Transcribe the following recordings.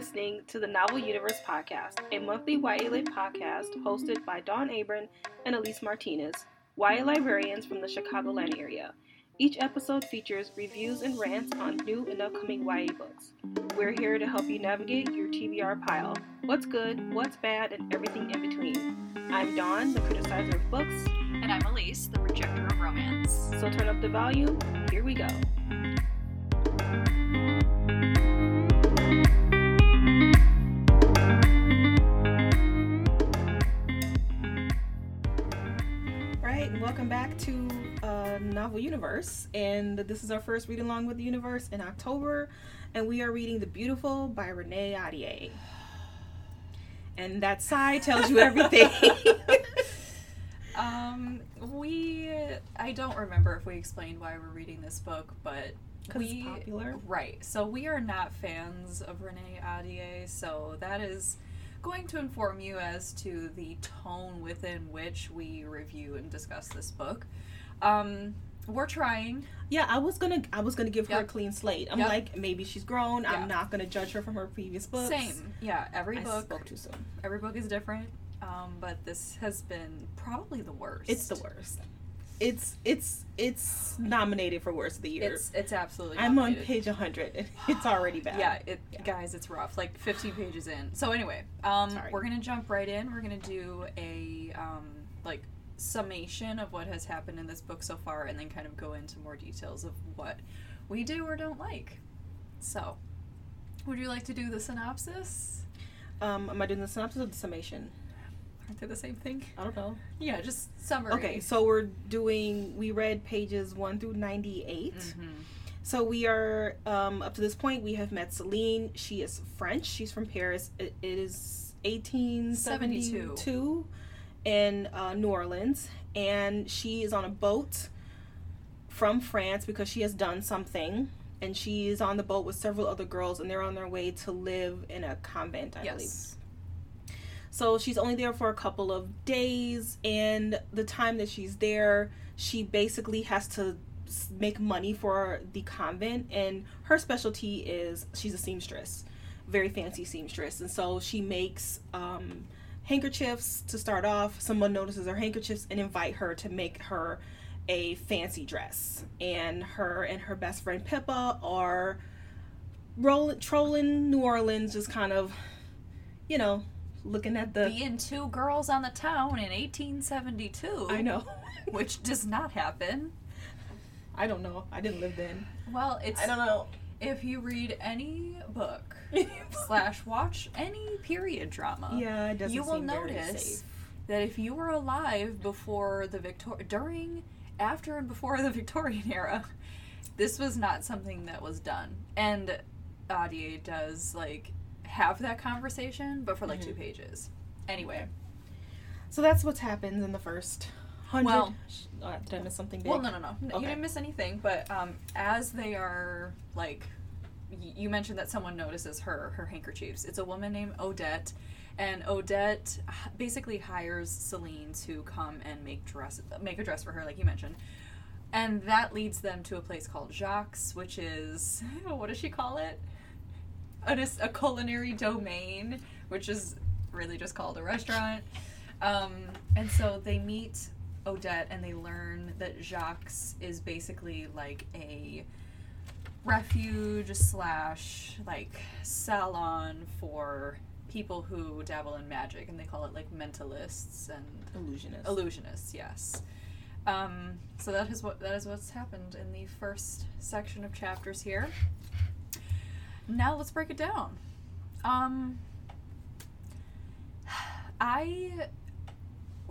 listening to the Novel Universe Podcast, a monthly YA Lit podcast hosted by Dawn Abram and Elise Martinez, YA librarians from the Chicagoland area. Each episode features reviews and rants on new and upcoming YA books. We're here to help you navigate your TBR pile. What's good, what's bad, and everything in between. I'm Dawn, the criticizer of books. And I'm Elise, the rejecter of romance. So turn up the volume. Here we go. Novel Universe. And this is our first read along with the universe in October. And we are reading The Beautiful by Renee Ahdieh. And that sigh tells you everything. um, we I don't remember if we explained why we're reading this book, but we popular. Right. So we are not fans of Renee Ahdieh, so that is going to inform you as to the tone within which we review and discuss this book. Um, we're trying. Yeah, I was gonna I was gonna give her a clean slate. I'm Yep. like maybe she's grown. Yeah. I'm not gonna judge her from her previous books. Same. Yeah. Every I book. spoke too soon. Every book is different. Um, but this has been probably the worst. It's the worst. It's it's it's nominated for worst of the year. It's it's absolutely. I'm on page 100 it's already bad. Yeah, it Yeah. guys, it's rough. Like 15 pages in. So anyway, um, Sorry. we're gonna jump right in. We're gonna do a um, like summation of what has happened in this book so far, and then kind of go into more details of what we do or don't like. So, would you like to do the synopsis? Um, am I doing the synopsis or the summation? Aren't they the same thing? I don't know. Yeah, just summary. Okay, so we're doing. We read pages one through 98. Mhm. So we are um, up to this point. We have met Celine. She is French. She's from Paris. It, it is 1872 in uh, New Orleans, and she is on a boat from France because she has done something. And she is on the boat with several other girls, and they're on their way to live in a convent, I believe. Yes. So she's only there for a couple of days, and the time that she's there, she basically has to make money for the convent. And her specialty is she's a seamstress, very fancy seamstress, and so she makes um, handkerchiefs to start off. Someone notices her handkerchiefs and invite her to make her a fancy dress. And her and her best friend Pippa are rolling, trolling New Orleans, just kind of, you know, looking at the. Being two girls on the town in 1872. I know. Which does not happen. I don't know. I didn't live then. Well, it's I don't know. If you read any book slash watch any period drama, yeah, it doesn't you will notice that if you were alive before the Victor during, after, and before the Victorian era, this was not something that was done. And Ahdieh does like have that conversation, but for like Mm-hmm. two pages. Anyway, So that's what happens in the first hundred. Well- uh, did I miss something big? well, no, no, no, Okay. you didn't miss anything. But um, as they are like, y- you mentioned that someone notices her her handkerchiefs. It's a woman named Odette, and Odette h- basically hires Celine to come and make dress make a dress for her, like you mentioned. And that leads them to a place called Jacques, which is what does she call it? A, a culinary domain, which is really just called a restaurant. Um, and so they meet Odette and they learn that Jacques is basically like a refuge slash like salon for people who dabble in magic and they call it like mentalists and illusionists. Illusionists yes. Um, so that is what that is what's happened in the first section of chapters here. Now let's break it down. Um i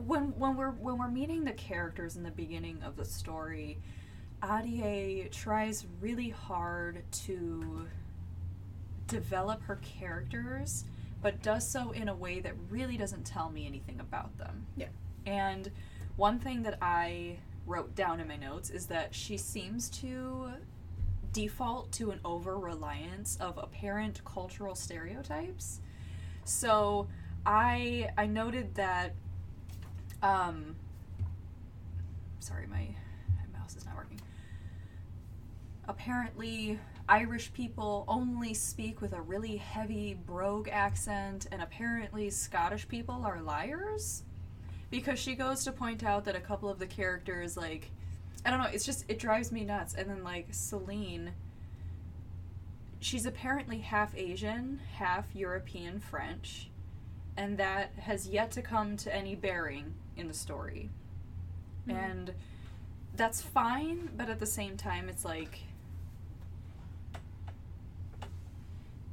when when we're when we're meeting the characters in the beginning of the story Ahdieh tries really hard to develop her characters but does so in a way that really doesn't tell me anything about them Yeah. and one thing that I wrote down in my notes is that she seems to default to an over reliance of apparent cultural stereotypes. So I I noted that um sorry my, my mouse is not working. Apparently Irish people only speak with a really heavy brogue accent, and apparently Scottish people are liars. Because she goes to point out that a couple of the characters, like, I don't know, it's just, it drives me nuts. And then, like, Celine, she's apparently half Asian, half European French, and that has yet to come to any bearing in the story. Mhm. And that's fine, but at the same time, it's like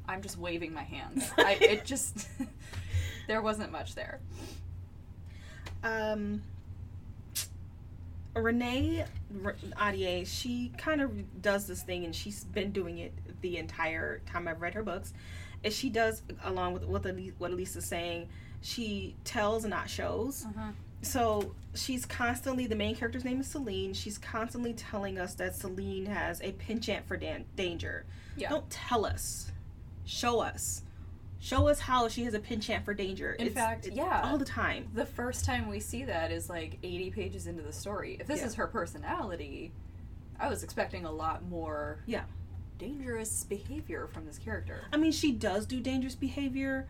I'm just waving my hands. I, it just there wasn't much there. um Renee Ahdieh, she kind of does this thing, and she's been doing it the entire time I've read her books. Is she does along with what Elise, what is saying, she tells and not shows. Uh-huh. So she's constantly the main character's name is Celine. She's constantly telling us that Celine has a penchant for dan- danger. Yeah. Don't tell us, show us, show us how she has a penchant for danger. In It's- fact, it's yeah. all the time. The first time we see that is like 80 pages into the story. If this Yeah. is her personality, I was expecting a lot more Yeah. dangerous behavior from this character. I mean, she does do dangerous behavior,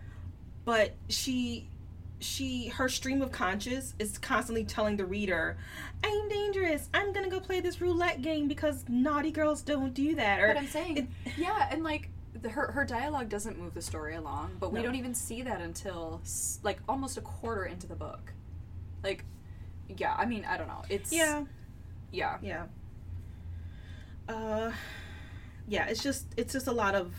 but she she her stream of conscious is constantly telling the reader, "I'm dangerous. I'm gonna go play this roulette game because naughty girls don't do that." Or But I'm saying, it- yeah, and like the, her her dialogue doesn't move the story along, but we No. don't even see that until like almost a quarter into the book. Like, yeah, I mean, I don't know. It's yeah, yeah, yeah. Uh, yeah. It's just it's just a lot of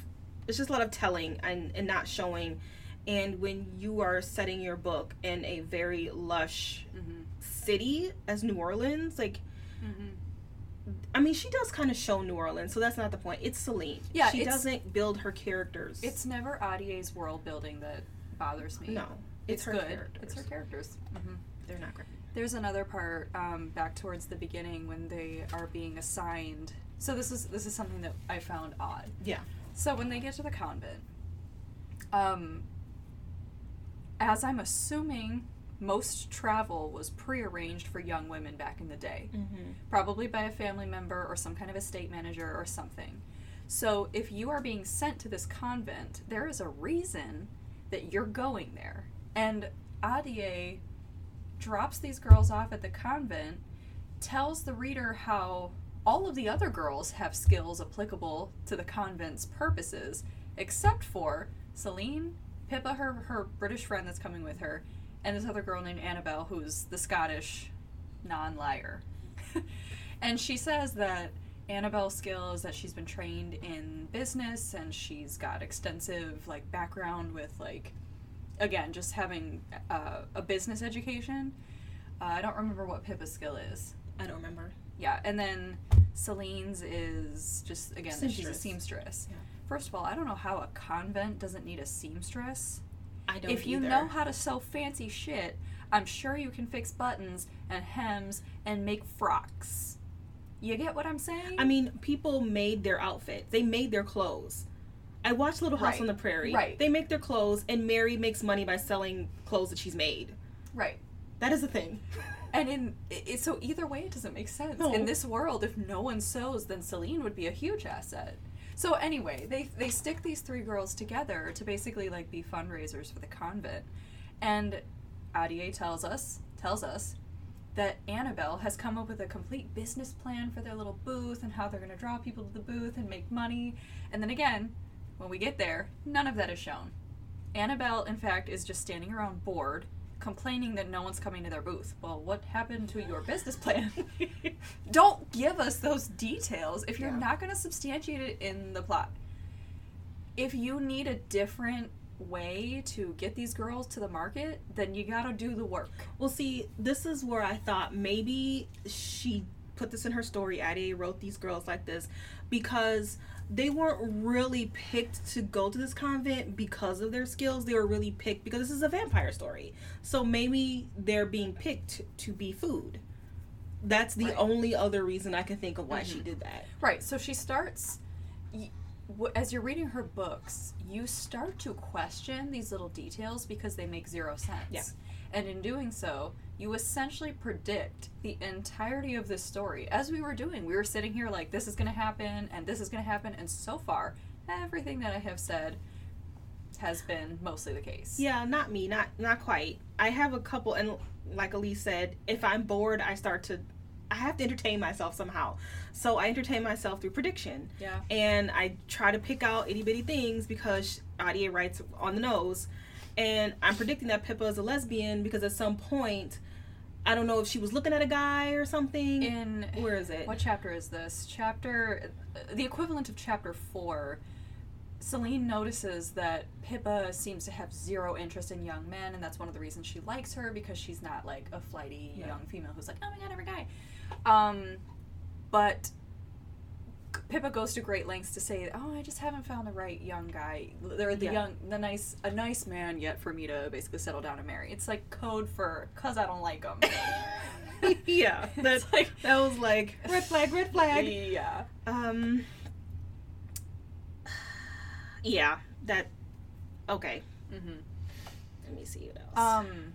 it's just a lot of telling and and not showing. And when you are setting your book in a very lush hmm city as New Orleans, like hmm I mean, she does kind of show New Orleans, so that's not the point. It's Celine. Yeah, she doesn't build her characters. it's never Ahdieh's world building that bothers me. no, it's, it's, her good. characters. It's her characters. hmm They're not great. There's another part um, back towards the beginning when they are being assigned. So this is this is something that I found odd. Yeah. So when they get to the convent, um, as I'm assuming, most travel was prearranged for young women back in the day, Mm-hmm. probably by a family member or some kind of estate manager or something. So if you are being sent to this convent, there is a reason that you're going there. And Ahdieh drops these girls off at the convent, tells the reader how all of the other girls have skills applicable to the convent's purposes, except for Celine, Pippa, her, her British friend that's coming with her, and this other girl named Annabelle, who's the Scottish non liar. and she says that Annabelle's skill is that she's been trained in business and she's got extensive like background with like again just having uh, a business education. Uh, I don't remember what Pippa's skill is. I don't remember. Yeah, and then Celine's is just again that she's a Seamstress. seamstress. Yeah. First of all, I don't know how a convent doesn't need a seamstress. I don't. Know. If you either. know how to sew fancy shit, I'm sure you can fix buttons and hems and make frocks. You get what I'm saying? I mean, people made their outfits. They made their clothes. I watched Little House Right. on the Prairie. Right. They make their clothes, and Mary makes money by selling clothes that she's made. right. That is a thing. And in it- so either way, it doesn't make sense. No. In this world, if no one sews, then Celine would be a huge asset. So anyway, they they stick these three girls together to basically like be fundraisers for the convent, and Ahdieh tells us tells us that Annabelle has come up with a complete business plan for their little booth and how they're going to draw people to the booth and make money. And then again, when we get there, none of that is shown. Annabelle, in fact, is just standing around bored, complaining that no one's coming to their booth. Well, what happened to your business plan? Don't give us those details if you're Yeah. not going to substantiate it in the plot. If you need a different way to get these girls to the market, then you got to do the work. Well, see, this is where I thought maybe she put this in her story. Ahdieh wrote these girls like this because they weren't really picked to go to this convent because of their skills. They were really picked because this is a vampire story. So maybe they're being picked to be food. That's the Right. only other reason I can think of why she Mhm. did that. Right. So she starts. As you're reading her books, you start to question these little details because they make zero sense. Yeah. And in doing so, you essentially predict the entirety of this story. As we were doing, we were sitting here like, this is going to happen, and this is going to happen, and so far, everything that I have said has been mostly the case. Yeah, not me, not not quite. I have a couple, and like Elise said, if I'm bored, I start to, I have to entertain myself somehow. So I entertain myself through prediction. Yeah. And I try to pick out itty bitty things because Ahdieh writes on the nose, and I'm predicting that Pippa is a lesbian because at some point. I don't know if she was looking at a guy or something. In Where is it? What chapter is this? Chapter, the equivalent of chapter four. Celine notices that Pippa seems to have zero interest in young men, and that's one of the reasons she likes her because she's not like a flighty Yeah. young female who's like, oh my god, every guy. Um, but Pippa goes to great lengths to say, "Oh, I just haven't found the right young guy, or the Yeah. young, the nice, a nice man yet for me to basically settle down and marry." It's like code for "cause I don't like him." yeah, that's like- that was like red flag, red flag. yeah. Um. Yeah, that. Okay, Mm-hmm. let me see what else. Um,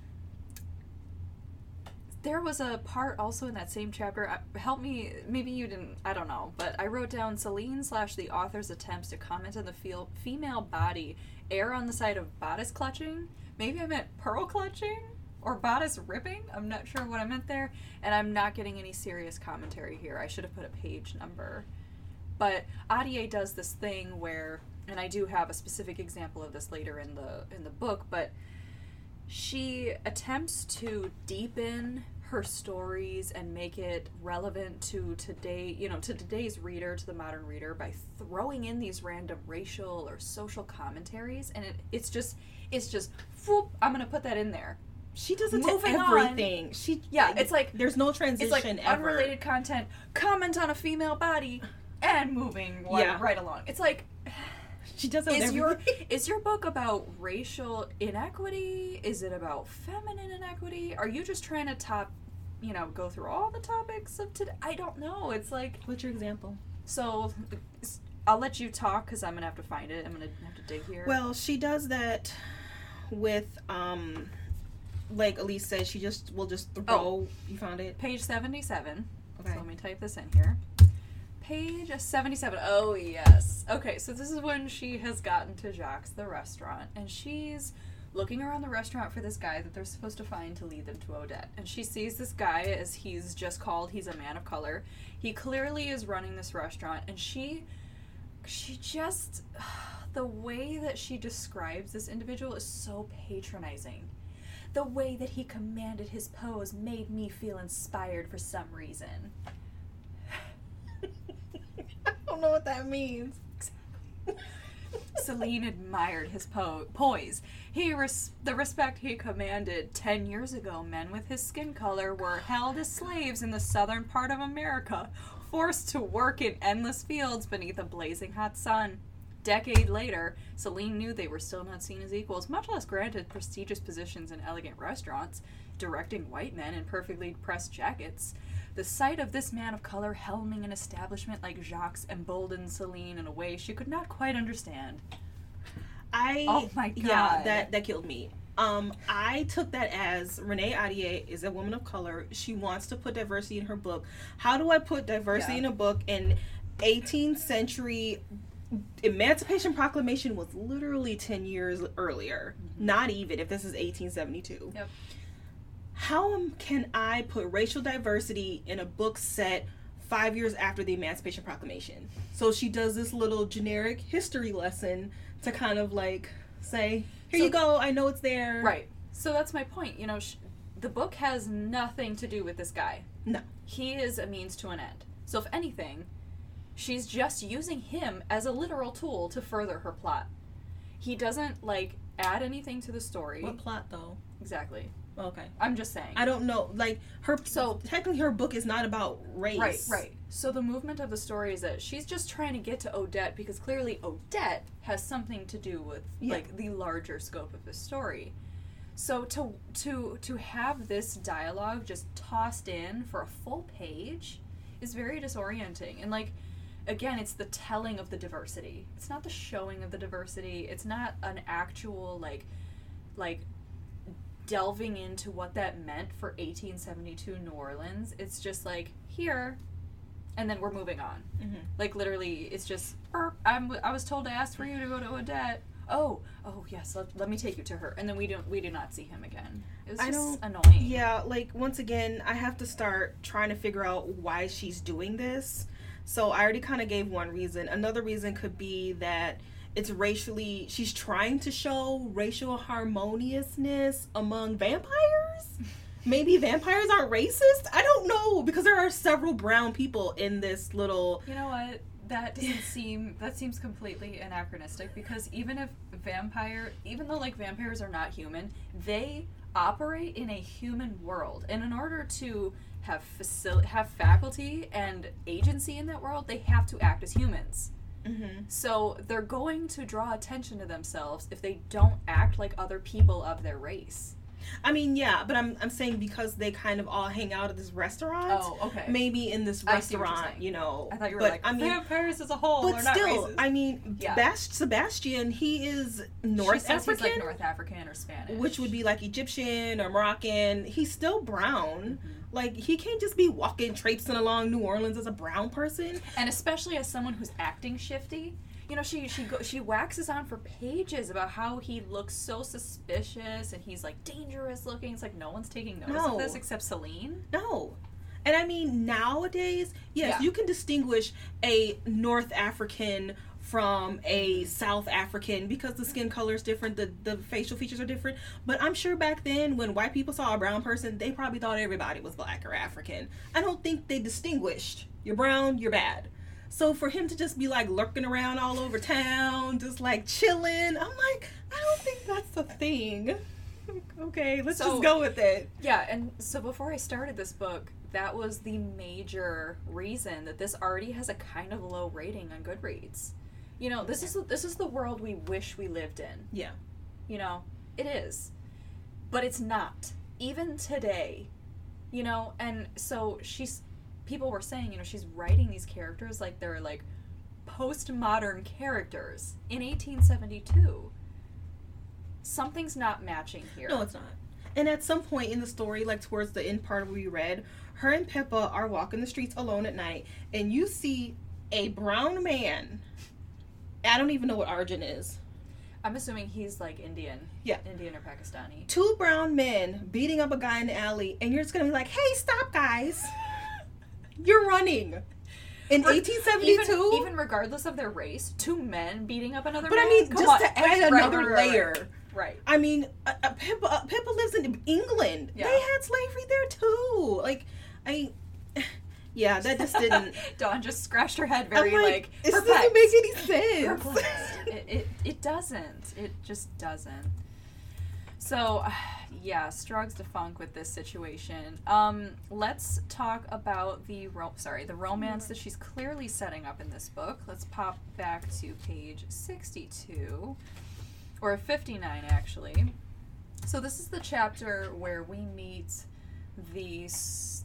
there was a part also in that same chapter. uh, Help me, maybe you didn't. I don't know, but I wrote down Celine slash the author's attempts to comment on the female body err on the side of bodice clutching. Maybe I meant pearl clutching or bodice ripping. I'm not sure what I meant there, and I'm not getting any serious commentary here. I should have put a page number. But Ahdieh does this thing where, and I do have a specific example of this later in the in the book, but she attempts to deepen her stories and make it relevant to today, you know, to today's reader, to the modern reader by throwing in these random racial or social commentaries and it, it's just it's just whoop, I'm going to put that in there. she does it to moving on. everything. She Yeah, it's like- there's no transition It's like ever. unrelated content, comment on a female body and moving Yeah. right along. It's like She does it is your is your book about racial inequity? Is it about feminine inequity? Are you just trying to top, you know, go through all the topics of today? I don't know. It's like What's your example? so. I'll let you talk because I'm gonna have to find it. I'm gonna have to dig here. Well, she does that with um, like Elise said, she just will just throw. Oh. You found it. page seventy-seven. Okay. So let me type this in here. Page 77. Oh, yes. Okay, so this is when she has gotten to Jacques, the restaurant, and she's looking around the restaurant for this guy that they're supposed to find to lead them to Odette. And she sees this guy as he's just called, he's a man of color. He clearly is running this restaurant, and she. She just. The way that she describes this individual is so patronizing. The way that he commanded his pose made me feel inspired for some reason. Don't know what that means. Celine admired his po- poise. He res- the respect he commanded ten years ago. Men with his skin color were held as slaves in the southern part of America, forced to work in endless fields beneath a blazing hot sun. Decade later, Celine knew they were still not seen as equals, much less granted prestigious positions in elegant restaurants, directing white men in perfectly pressed jackets. The sight of this man of color helming an establishment like Jacques emboldened Celine in a way she could not quite understand. I Oh my god, yeah that that killed me. Um, I took that as Renee Ahdieh is a woman of color. She wants to put diversity in her book. How do I put diversity Yeah. in a book in 18th century? Emancipation Proclamation was literally 10 years earlier. Not even if this is 1872. Mm-hmm. Yep. How can I put racial diversity in a book set five years after the Emancipation Proclamation? So she does this little generic history lesson to kind of like say, here So- you go, I know it's there. Right. So that's my point. You know, sh- the book has nothing to do with this guy. No. He is a means to an end. So if anything, she's just using him as a literal tool to further her plot. He doesn't like add anything to the story. What plot though? Exactly. Okay. I'm just saying. I don't know. Like her So- technically her book is not about race. Right, right. So the movement of the story is that she's just trying to get to Odette because clearly Odette has something to do with Yeah. like the larger scope of the story. So to to to have this dialogue just tossed in for a full page is very disorienting. And like again, it's the telling of the diversity. It's not the showing of the diversity. It's not an actual like like delving into what that meant for 1872 New Orleans. It's just like here, and then we're moving on. Mhm. Like literally, it's just "Er, I'm, I was told to ask for you to go to Odette. Oh, oh yes, let, let me take you to her, and then we don't we do not see him again. It was I just annoying. Yeah, like once again, I have to start trying to figure out why she's doing this. So I already kind of gave one reason. Another reason could be that it's racially she's trying to show racial harmoniousness among vampires. Maybe vampires aren't racist. I don't know because there are several brown people in this little You know what? That doesn't seem that seems completely anachronistic because even if vampire even though like vampires are not human, they operate in a human world. And in order to have facil- have faculty and agency in that world, they have to act as humans. Mhm. So they're going to draw attention to themselves if they don't act like other people of their race. I mean, yeah, but I'm I'm saying because they kind of all hang out at this restaurant. Oh, okay. Maybe in this I see what you're restaurant, you know. I thought you were but, like I mean, vampires as a whole but still. I mean, Yeah. Bast- Sebastian, he is North African, he's like North African or Spanish, which would be like Egyptian or Moroccan. He's still brown. Mm-hmm. Like he can't just be walking traipsing along New Orleans as a brown person. and especially as someone who's acting shifty you know she she go, she waxes on for pages about how he looks so suspicious and he's like dangerous looking it's like no one's taking notice No. of this except celine No. And I mean, nowadays, yes, Yeah. you can distinguish a North African from a South African because the skin color is different, the, the facial features are different. But I'm sure back then, when white people saw a brown person, they probably thought everybody was black or African. I don't think they distinguished. You're brown, you're bad. So for him to just be like lurking around all over town, just like chilling, I'm like, I don't think that's the thing. okay, let's So- just go with it. yeah and so before i started this book that was the major reason that this already has a kind of low rating on goodreads you know this is this is the world we wish we lived in Yeah. you know it is but it's not even today you know and so she's people were saying you know she's writing these characters like they're like postmodern characters in 1872 something's not matching here No, it's not. And at some point in the story, like towards the end part of what we read, her and Pippa are walking the streets alone at night, and you see a brown man. I don't even know what Arjun is. i'm assuming he's like indian Yeah. indian or pakistani Two brown men beating up a guy in the alley, and you're just gonna be like, "Hey, stop, guys! You're running." In Re- 1872. even, even regardless of their race two men beating up another but man I mean, Come just on. to add right, another right, layer. right I mean, uh, uh, Pippa, uh, Pippa lives in England. Yeah. They had slavery there too. Like, I, yeah, that just didn't. Dawn just scratched her head very I'm like, like, this doesn't make any sense. It, it, it doesn't. It just doesn't. So, yeah, Strug's defunct with this situation. Um, let's talk about the ro- sorry the romance that she's clearly setting up in this book. Let's pop back to page sixty-two, or fifty-nine actually. So this is the chapter where we meet the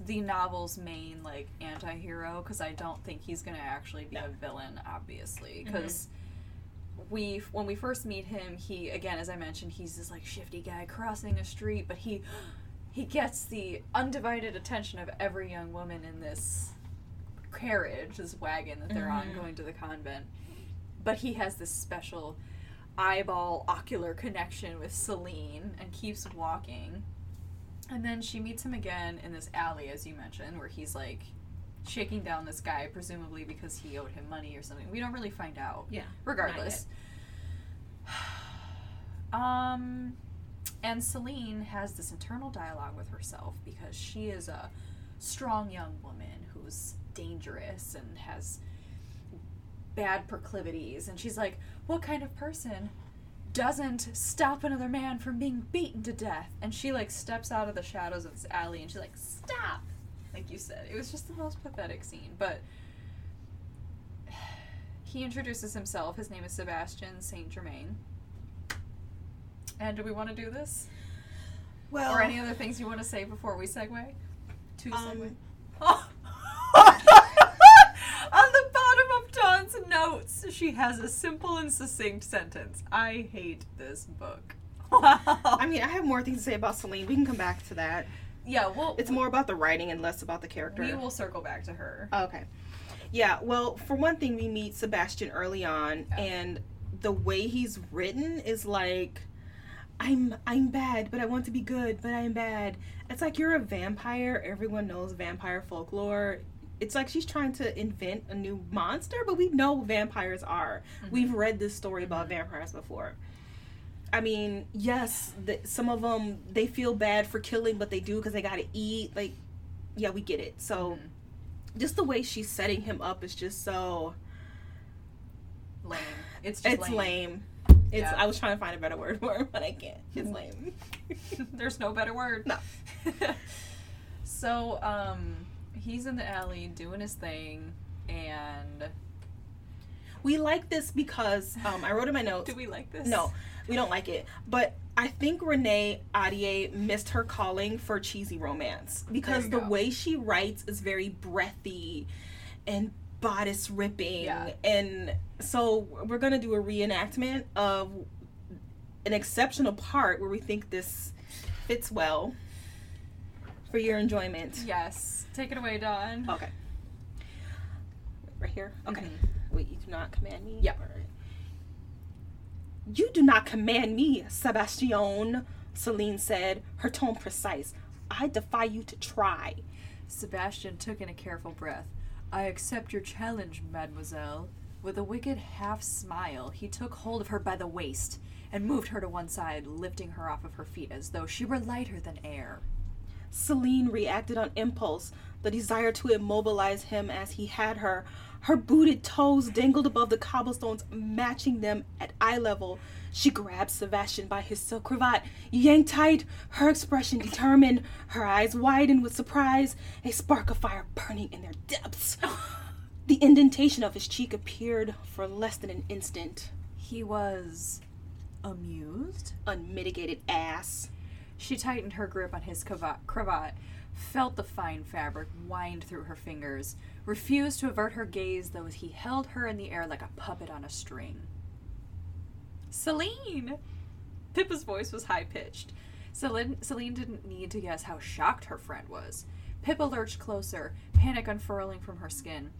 the novel's main like anti-hero because I don't think he's gonna actually be a villain, obviously, because we when we first meet him, he again, as I mentioned, he's this like shifty guy crossing a street, but he he gets the undivided attention of every young woman in this carriage, this wagon that they're on Mhm. going to the convent. But he has this special eyeball ocular connection with Celine and keeps walking. And then she meets him again in this alley, as you mentioned, where he's like shaking down this guy, presumably because he owed him money or something. We don't really find out. Yeah, Regardless. Um, and Celine has this internal dialogue with herself because she is a strong young woman who's dangerous and has bad proclivities. And she's like, What kind of person doesn't stop another man from being beaten to death? And she like steps out of the shadows of this alley and she's like, Stop! Like you said. It was just the most pathetic scene. But he introduces himself. His name is Sebastian Saint Germain. And do we want to do this? Well, or any other things you want to say before we segue? To segue. Um, notes, she has a simple and succinct sentence. I hate this book. wow. I mean, I have more things to say about Celine. We can come back to that. yeah, well, It's more about the writing and less about the character. we will circle back to her. Oh, okay. Yeah, well, for one thing, we meet Sebastian early on, Yeah. and the way he's written is like, I'm I'm bad, but I want to be good, but I'm bad. It's like you're a vampire. Everyone knows vampire folklore. It's like she's trying to invent a new monster, but we know vampires are. We've read this story about vampires before. I mean, yes, the, some of them they feel bad for killing, but they do because they gotta eat. Like, yeah, we get it. So, just the way she's setting him up is just so Lame. It's just it's lame. It's Yeah. I was trying to find a better word for it, but I can't. It's lame. There's no better word. No. so, um, he's in the alley doing his thing, and we like this because um, I wrote in my notes. do we like this? No, we don't like it. But I think Renee Ahdieh missed her calling for cheesy romance because the go. way she writes is very breathy and bodice ripping. Yeah. And so we're going to do a reenactment of an exceptional part where we think this fits well for your enjoyment. Yes. Take it away, Dawn. Okay. Right here? Okay. Mhm. Wait, you do not command me? Yep. You do not command me, Sebastian, Celine said, her tone precise. I defy you to try. Sebastian took in a careful breath. I accept your challenge, mademoiselle. With a wicked half smile, he took hold of her by the waist and moved her to one side, lifting her off of her feet as though she were lighter than air. Celine reacted on impulse, the desire to immobilize him as he had her. Her booted toes dangled above the cobblestones, matching them at eye level. She grabbed Sebastian by his silk cravat, yanked tight, her expression determined, her eyes widened with surprise, a spark of fire burning in their depths. The indentation of his cheek appeared for less than an instant. He was amused. Unmitigated ass. She tightened her grip on his cravat, felt the fine fabric wind through her fingers, refused to avert her gaze though he held her in the air like a puppet on a string. Celine! Pippa's voice was high pitched. Celine, Celine didn't need to guess how shocked her friend was. Pippa lurched closer, panic unfurling from her skin.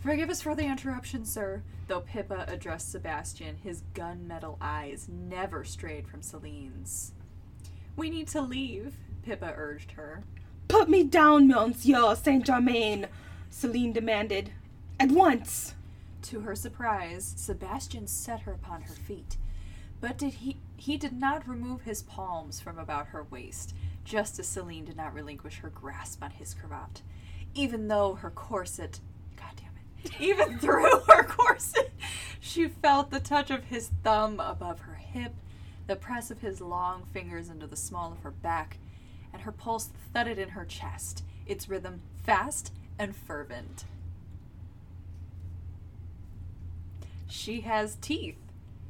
Forgive us for the interruption, sir. Though Pippa addressed Sebastian, his gunmetal eyes never strayed from Celine's. We need to leave, Pippa urged her. Put me down, Monsieur Saint Germain, Celine demanded. At once. To her surprise, Sebastian set her upon her feet. But did he he did not remove his palms from about her waist, just as Celine did not relinquish her grasp on his cravat. Even though her corset God damn it. Even through her corset, she felt the touch of his thumb above her hip, the press of his long fingers into the small of her back, and her pulse thudded in her chest, its rhythm fast and fervent. She has teeth,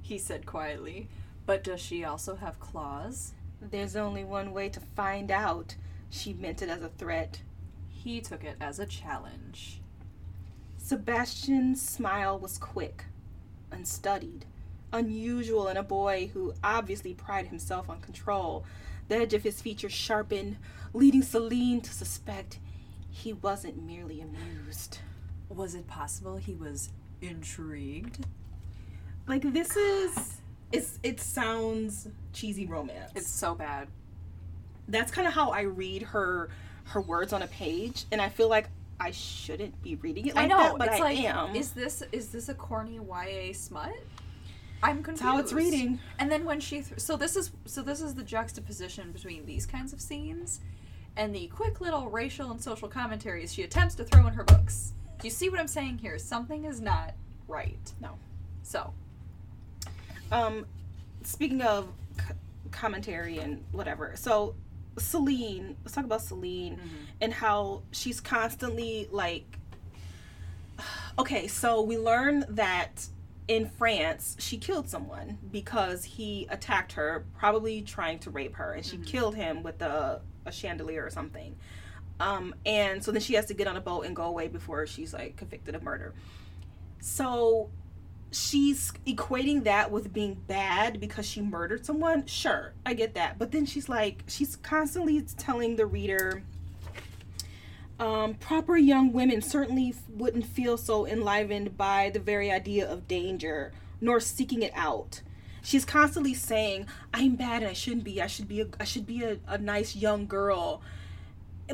he said quietly. But does she also have claws? There's only one way to find out. She meant it as a threat. He took it as a challenge. Sebastian's smile was quick, unstudied, unusual in a boy who obviously prided himself on control. The edge of his features sharpened, leading Celine to suspect he wasn't merely amused. Was it possible he was intrigued? Like this is it's it sounds cheesy romance. It's so bad. that's kind of how I read her her words on a page, and I feel like I shouldn't be reading it like I know, that, but it's I like, am. is this is this a corny YA smut? I'm confused. That's how it's reading. And then when she, th- so this is so this is the juxtaposition between these kinds of scenes, and the quick little racial and social commentaries she attempts to throw in her books. Do you see what I'm saying here? Something is not right. No. So Um, speaking of c- commentary and whatever, so Celine, let's talk about Celine and how she's constantly like. Okay, so we learn that in France she killed someone because he attacked her, probably trying to rape her, and she killed him with a, a chandelier or something. Um, and so then she has to get on a boat and go away before she's like convicted of murder. So she's equating that with being bad because she murdered someone. Sure, I get that. But then she's like, she's constantly telling the reader, um, proper young women certainly wouldn't feel so enlivened by the very idea of danger, nor seeking it out. She's constantly saying, "I'm bad and I shouldn't be. I should be. A, I should be a, a nice young girl."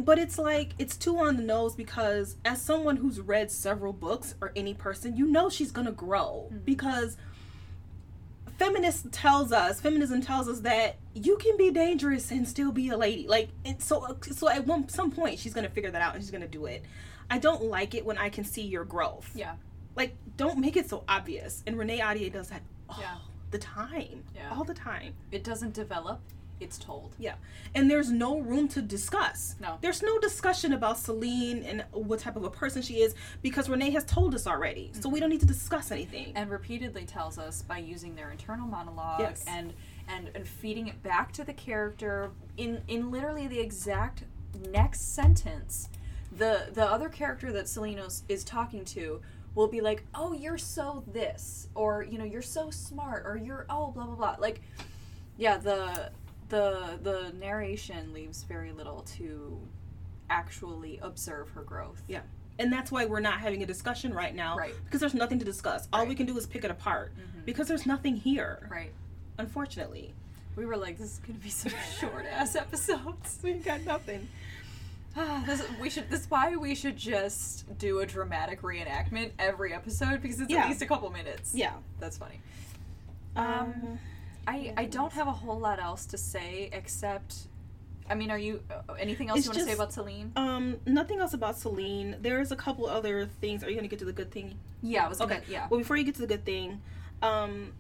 But it's like it's too on the nose because as someone who's read several books or any person, you know she's gonna grow because feminist tells us feminism tells us that you can be dangerous and still be a lady. Like and so so at one some point she's gonna figure that out and she's gonna do it. I don't like it when i can see your growth. Yeah. like don't make it so obvious. And renee Ahdieh does that all Yeah. the time. Yeah. all the time. It doesn't develop, it's told. yeah and there's no room to discuss No. there's no discussion about celine and what type of a person she is because renee has told us already so we mm-hmm. don't need to discuss anything and repeatedly tells us by using their internal monologue Yes. and, and and feeding it back to the character in in literally the exact next sentence the the other character that Selenos is talking to will be like oh you're so this or you know you're so smart or you're oh blah blah blah like yeah the the the narration leaves very little to actually observe her growth Yeah. And that's why we're not having a discussion right now. Right. Because there's nothing to discuss. All we can do is pick it apart. Mhm. Because there's nothing here. right Unfortunately. we were like this is gonna be some short ass episodes We got nothing. Ah, this, we should. This is why we should just do a dramatic reenactment every episode because it's Yeah. at least a couple minutes. Yeah. that's funny. Um, Um, I I don't have a whole lot else to say except, I mean, are you uh, anything else It's you want to say about Celine? um, nothing else about Celine. There's a couple other things. Are you gonna get to the good thing? Yeah, I was gonna. Okay. Yeah. Well, before you get to the good thing, um,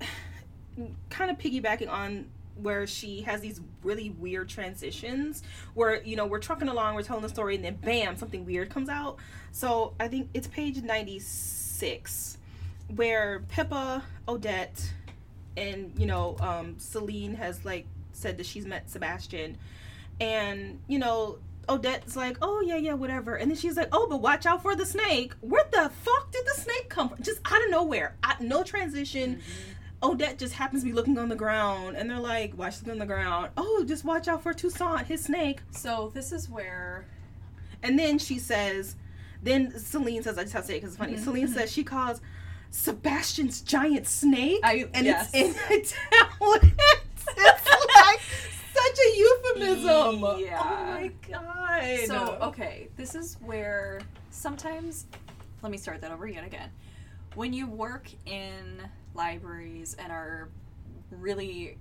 kind of piggybacking on where she has these really weird transitions where you know we're trucking along we're telling the story and then bam something weird comes out so i think it's page 96 where pippa odette and you know um celine has like said that she's met sebastian and you know odette's like oh yeah yeah whatever and then she's like oh but watch out for the snake where the fuck did the snake come from just out of nowhere I, no transition Mm-hmm. Odette just happens to be looking on the ground, and they're like, "Why she's on the ground? Oh, just watch out for Toussaint, his snake." So this is where And then she says, then Celine says, I just have to say it because it's funny. Mhm, Celine says she calls Sebastian's giant snake, I- and yes. it's in Italian. it's like such a euphemism. Yeah. Oh my god. So, okay, this is where sometimes, let me start that over yet again. When you work in libraries and are really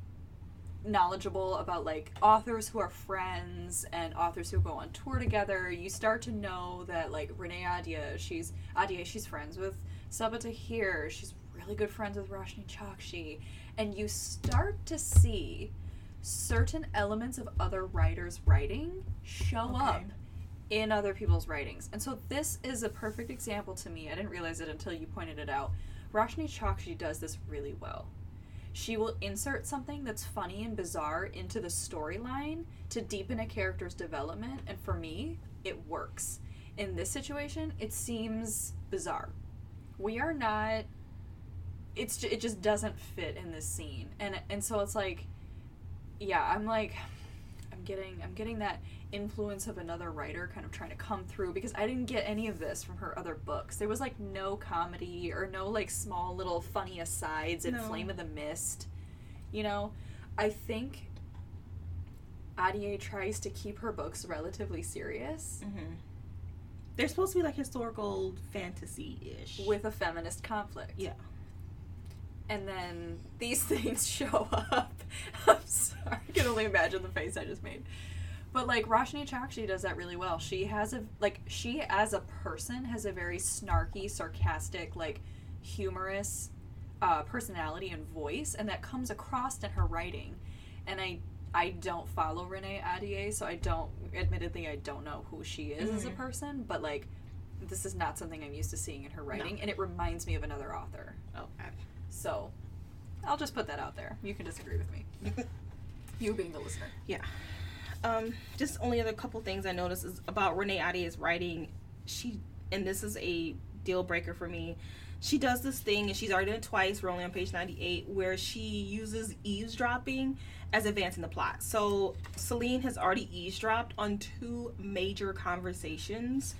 knowledgeable about like authors who are friends and authors who go on tour together, you start to know that like Renee Ahdieh, she's Ahdieh, she's friends with Sabaa Tahir, she's really good friends with Roshani Chokshi, and you start to see certain elements of other writers' writing show Okay. up in other people's writings. And so this is a perfect example to me. I didn't realize it until you pointed it out. Roshani Chokshi does this really well. She will insert something that's funny and bizarre into the storyline to deepen a character's development, and for me, it works. In this situation, it seems bizarre. We are not it's it just doesn't fit in this scene. And and so it's like yeah, I'm like I'm getting I'm getting that influence of another writer kind of trying to come through because I didn't get any of this from her other books. There was like no comedy or no like small little funny asides in No. Flame of the Mist. You know, I think Ahdieh tries to keep her books relatively serious Mhm. They're supposed to be like historical fantasy ish. with a feminist conflict. yeah. And then these things show up. I'm sorry, I can only imagine the face I just made. But like Roshani Chokshi does that really well. She has a like she as a person has a very snarky, sarcastic, like humorous uh, personality and voice, and that comes across in her writing. And I I don't follow Renee Ahdieh, so I don't admittedly I don't know who she is as a Mhm. person, but like this is not something I'm used to seeing in her writing, and it reminds me of another author. Oh. So, I'll just put that out there. You can disagree with me. You being the listener. Yeah. Um, just only other couple things I noticed is about Renee Ahdieh's writing. She and this is a deal breaker for me. She does this thing, and she's already done it twice. We're only on page 98, where she uses eavesdropping as advancing the plot. So Celine has already eavesdropped on two major conversations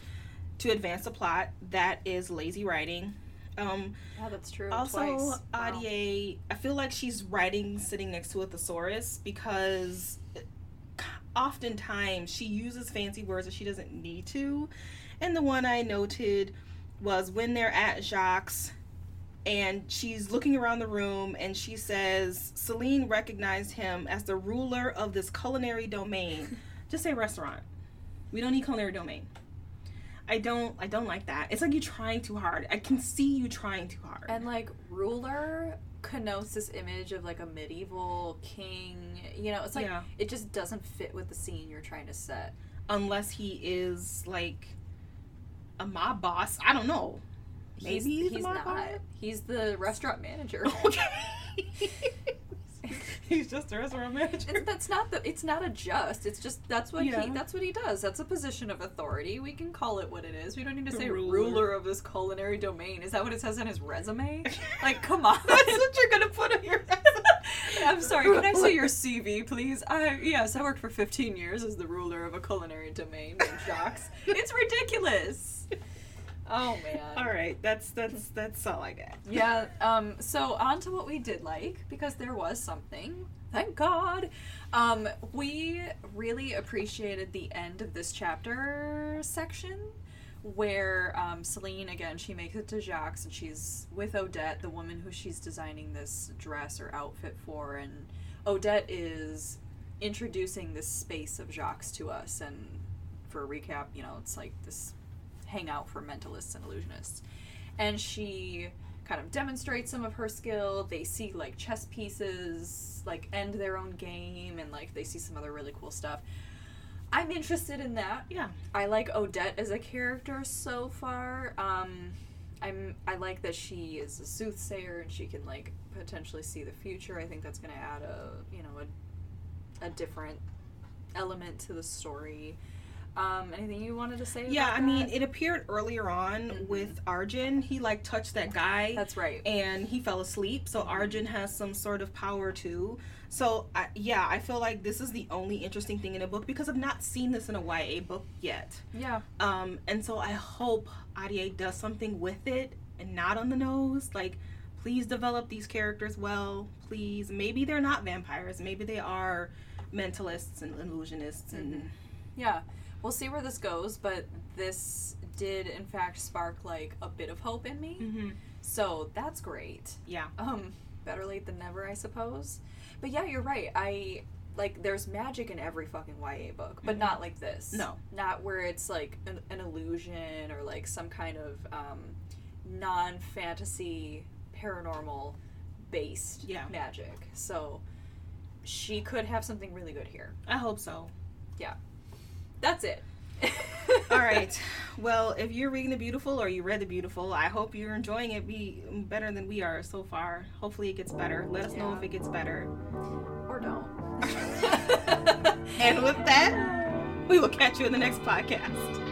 to advance the plot. That is lazy writing. Um, Yeah, that's true. also, Twice. Wow. I feel like she's writing sitting next to a thesaurus because oftentimes she uses fancy words that she doesn't need to. And the one I noted was when they're at Jacques and she's looking around the room and she says Celine recognized him as the ruler of this culinary domain. Just say restaurant. We don't need culinary domain. I don't I don't like that. It's like you're trying too hard. I can see you trying too hard. And like ruler connotes this image of like a medieval king. You know, it's like Yeah. it just doesn't fit with the scene you're trying to set. Unless he is like a mob boss. I don't know. Maybe he's, he's mob not. boss. He's the restaurant manager. Okay. he's just a restaurant manager. It's, that's not the. It's not a just. It's just that's what Yeah. he. That's what he does. That's a position of authority. We can call it what it is. We don't need to The say ruler. ruler. of this culinary domain. Is that what it says on his resume? Like, come on. That's what you're gonna put on your I'm sorry. Can I see your CV, please? I yes, I worked for 15 years as the ruler of a culinary domain in Jacques. It's ridiculous. Oh man. All right, that's that's that's all I got. Yeah, um, so on to what we did like, because there was something. Thank God. Um, we really appreciated the end of this chapter section where um, Celine, again, she makes it to Jacques and she's with Odette, the woman who she's designing this dress or outfit for. And Odette is introducing this space of Jacques to us. And for a recap, you know, it's like this hangout for mentalists and illusionists and she kind of demonstrates some of her skill. They see like chess pieces like end their own game and like they see some other really cool stuff. I'm interested in that. Yeah. I like Odette as a character so far. Um I'm I like that she is a soothsayer and she can like potentially see the future. I think that's going to add a, you know, a a different element to the story. Um anything you wanted to say Yeah, I mean, it appeared earlier on Mhm. with Arjun. He like touched that guy. That's right. and he fell asleep. So Arjun has some sort of power too. So I, yeah, I feel like this is the only interesting thing in the book because I've not seen this in a YA book yet. Yeah. Um, and so I hope Ahdieh does something with it and not on the nose. Like, please develop these characters well. Please, maybe they're not vampires. Maybe they are mentalists and illusionists and Yeah, we'll see where this goes, but this did in fact spark like a bit of hope in me. Mhm. So that's great. yeah. Um, better late than never, I suppose. But yeah, you're right. I like there's magic in every fucking YA book, but Mhm. not like this. No. not where it's like an, an illusion or like some kind of um, non-fantasy paranormal based Yeah. magic. So she could have something really good here. I hope so. That's it. All right. Well, if you're reading The Beautiful or you read The Beautiful, I hope you're enjoying it be better than we are so far. Hopefully it gets better. Let us know if it gets better. or don't. And with that, we will catch you in the next podcast.